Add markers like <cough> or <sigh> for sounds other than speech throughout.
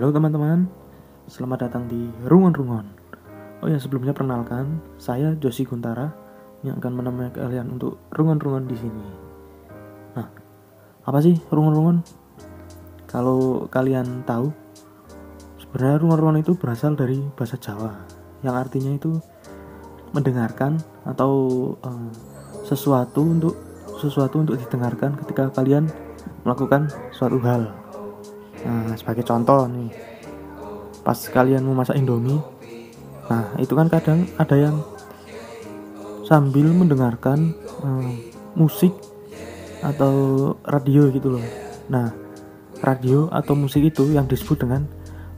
Halo teman-teman, selamat datang di Rungon Rungon. Oh ya sebelumnya perkenalkan, saya Josi Guntara yang akan menemani kalian untuk rungon rungon di sini. Nah, apa sih rungon rungon? Kalau kalian tahu, sebenarnya rungon rungon itu berasal dari bahasa Jawa, yang artinya itu mendengarkan atau uh, sesuatu untuk sesuatu untuk didengarkan ketika kalian melakukan suatu hal Nah, sebagai contoh nih, pas kalian mau masak Indomie, nah itu kan kadang ada yang sambil mendengarkan um, musik atau radio gitu loh. Nah, radio atau musik itu yang disebut dengan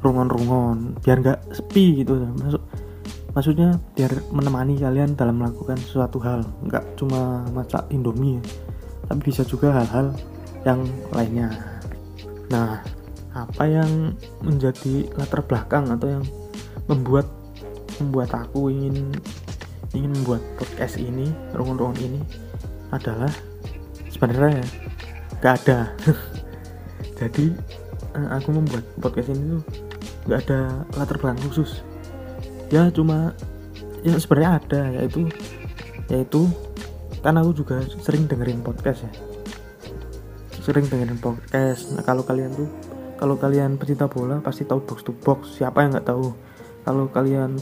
rungon-rungon, biar nggak sepi gitu. Masuk, maksudnya biar menemani kalian dalam melakukan suatu hal, nggak cuma masak Indomie, tapi bisa juga hal-hal yang lainnya. Nah, apa? Yang menjadi latar belakang atau yang membuat membuat aku ingin ingin membuat podcast ini rungun-rungun ini adalah sebenarnya ya gak ada. <laughs> Jadi eh, aku membuat podcast ini tuh gak ada latar belakang khusus. Ya cuma yang sebenarnya ada yaitu yaitu kan aku juga sering dengerin podcast ya. Sering dengerin podcast. Nah kalau kalian tuh kalau kalian pecinta bola pasti tahu box to box. Siapa yang nggak tahu? Kalau kalian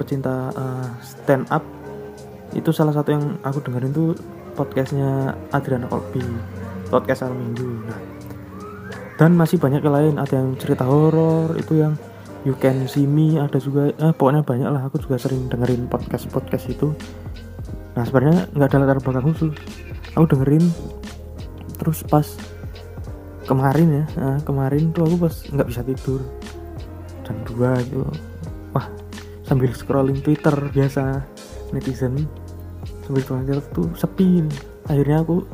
pecinta uh, stand up itu salah satu yang aku dengerin tuh podcastnya Adriana Colby podcast al minggu. Nah dan masih banyak yang lain. Ada yang cerita horor itu yang You Can See Me ada juga eh, pokoknya banyak lah. Aku juga sering dengerin podcast podcast itu. Nah sebenarnya nggak ada latar belakang khusus. Aku dengerin terus pas kemarin ya nah, kemarin tuh aku pas nggak bisa tidur. Jam dua gitu wah sambil scrolling Twitter biasa netizen. Sambil scrolling Twitter tuh sepi. Akhirnya aku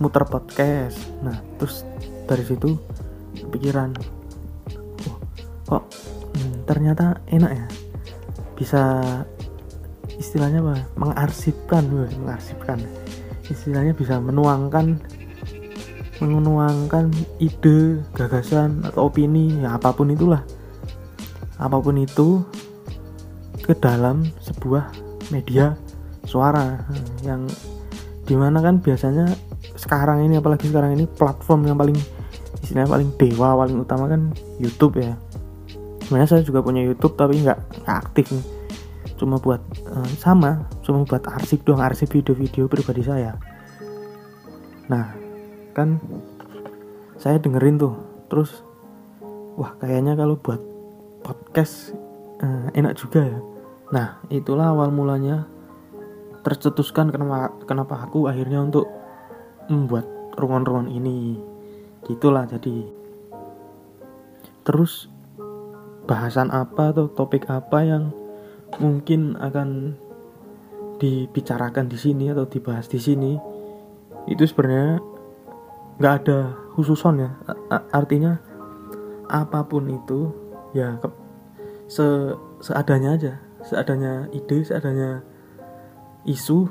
muter podcast. Nah terus dari situ pikiran oh, kok hmm, ternyata enak ya? Bisa istilahnya apa? Mengarsipkan mengarsipkan. Istilahnya bisa menuangkan menuangkan ide, gagasan atau opini ya apa pun itulah. Apa pun itu ke dalam sebuah media suara yang di mana kan biasanya sekarang ini apalagi sekarang ini platform yang paling istilahnya paling dewa paling utama kan YouTube ya. Sebenarnya saya juga punya YouTube tapi nggak aktif nih. Cuma buat uh, sama cuma buat arsip doang arsip video-video pribadi saya. Nah kan saya dengerin tuh terus wah kayaknya kalau buat podcast eh, enak juga ya. Nah itulah awal mulanya tercetuskan kenapa kenapa aku akhirnya untuk membuat ruangan-ruangan ini. Gitulah jadi. Terus bahasan apa atau topik apa yang mungkin akan dibicarakan di sini atau dibahas di sini? Itu sebenarnya nggak ada khususon ya. Artinya apa pun itu ya se seadanya aja. Seadanya ide seadanya isu.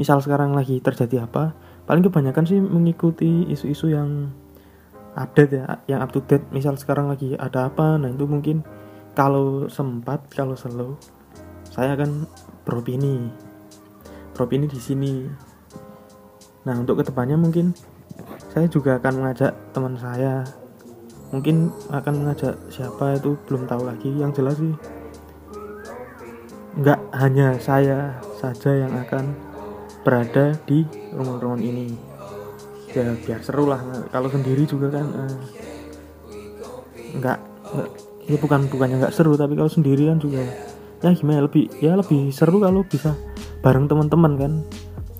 Misal sekarang lagi terjadi apa paling kebanyakan sih mengikuti isu-isu yang update ya yang up to date. Misal sekarang lagi ada apa nah itu mungkin kalau sempat kalau slow saya akan beropini. Beropini di sini. Nah untuk ke depannya mungkin saya juga akan mengajak teman saya. Mungkin akan mengajak siapa itu belum tahu lagi. Yang jelas sih nggak hanya saya saja yang akan berada di rumah-rumah ini. Ya biar seru lah. Kalau sendiri juga kan eh, nggak, ya bukan bukannya nggak seru tapi kalau sendiri kan juga ya gimana lebih ya lebih seru kalau bisa bareng teman-teman kan.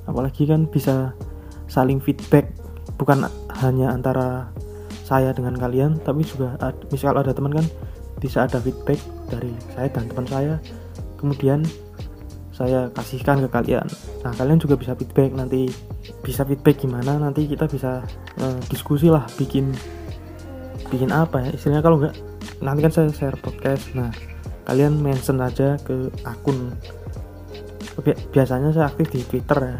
Apalagi kan bisa saling feedback bukan hanya antara saya dengan kalian tapi juga misal ada teman kan bisa ada feedback dari saya dan teman saya. Kemudian saya kasihkan ke kalian. Nah kalian juga bisa feedback nanti. Bisa feedback gimana nanti kita bisa uh, diskusi lah bikin bikin apa ya istilahnya. Kalau nggak nanti kan saya share podcast. Nah kalian mention aja ke akun. Biasanya saya aktif di twitter ya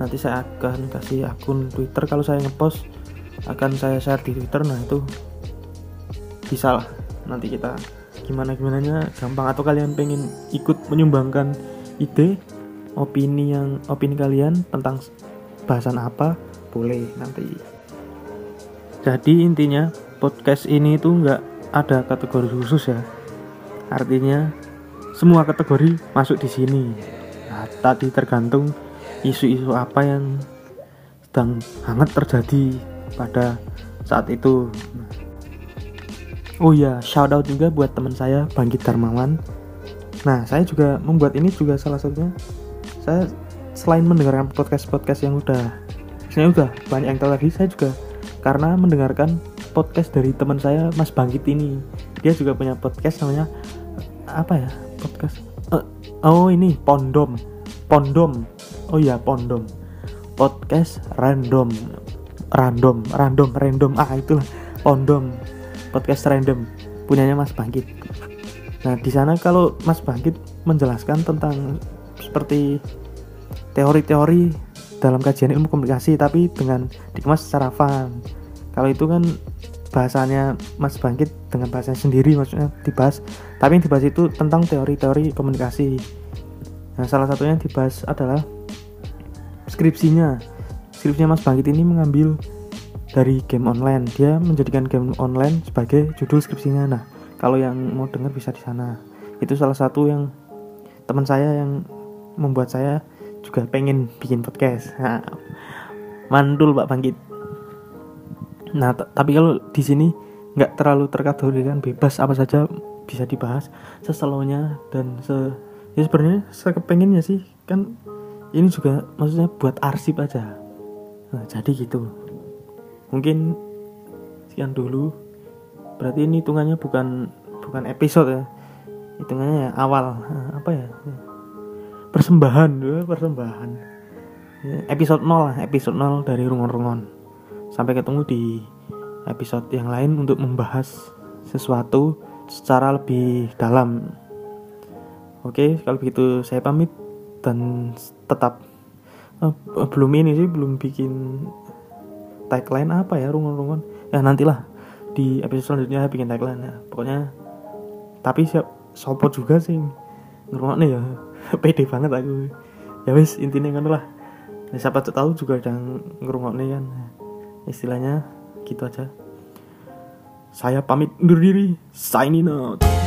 nanti saya akan kasih akun Twitter. Kalau saya ngepost akan saya share di Twitter. Nah itu bisa lah. Nanti kita gimana gimana gampang. Atau kalian pengen ikut menyumbangkan ide opini yang opini kalian tentang bahasan apa boleh nanti. Jadi intinya podcast ini itu nggak ada kategori khusus ya. Artinya semua kategori masuk di sini. Nah, tadi tergantung isu-isu apa yang sedang hangat terjadi pada saat itu. Oh ya shout out juga buat teman saya Bangkit Darmawan. Nah saya juga membuat ini juga salah satunya. Saya selain mendengarkan podcast-podcast yang udah saya udah banyak yang tahu lagi saya juga karena mendengarkan podcast dari teman saya Mas Bangkit ini. Dia juga punya podcast namanya apa ya podcast? Uh, oh ini Pondom Pondom oh iya Pondom podcast random random random random ah itulah Pondom podcast random punyanya Mas Bangkit. Nah, di sana kalau Mas Bangkit menjelaskan tentang seperti teori-teori dalam kajian ilmu komunikasi tapi dengan dikemas secara fun. Kalau itu kan bahasanya Mas Bangkit dengan bahasanya sendiri maksudnya dibahas. Tapi yang dibahas itu tentang teori-teori komunikasi. Nah, salah satunya yang dibahas adalah skripsinya. Skripsinya Mas Bangkit ini mengambil dari game online. Dia menjadikan game online sebagai judul skripsinya. Nah kalau yang mau dengar bisa di sana. Itu salah satu yang teman saya yang membuat saya juga pengen bikin podcast. Nah, mandul pak bangkit. Nah tapi kalau di sini nggak terlalu terkategorikan bebas apa saja bisa dibahas seselonya dan ya sebenarnya saya kepengennya sih kan ini juga maksudnya buat arsip aja. Nah, jadi gitu. Mungkin sekian dulu. Berarti ini hitungannya bukan bukan episode ya. Hitungannya ya awal. Apa ya? Persembahan ya, persembahan. Ya, episode 0 lah episode 0 dari rungon-rungon. Sampai ketemu di episode yang lain untuk membahas sesuatu secara lebih dalam oke kalau begitu saya pamit dan tetap uh, belum ini sih belum bikin tagline apa ya rungun-rungun ya nantilah di episode selanjutnya bikin tagline ya. Pokoknya tapi siap sopo juga sih nih ya. <laughs> Pede banget aku. Ya wis intinya kan lah. Ya, siapa tahu juga ada nih kan. Istilahnya gitu aja. Saya pamit undur diri. Signing out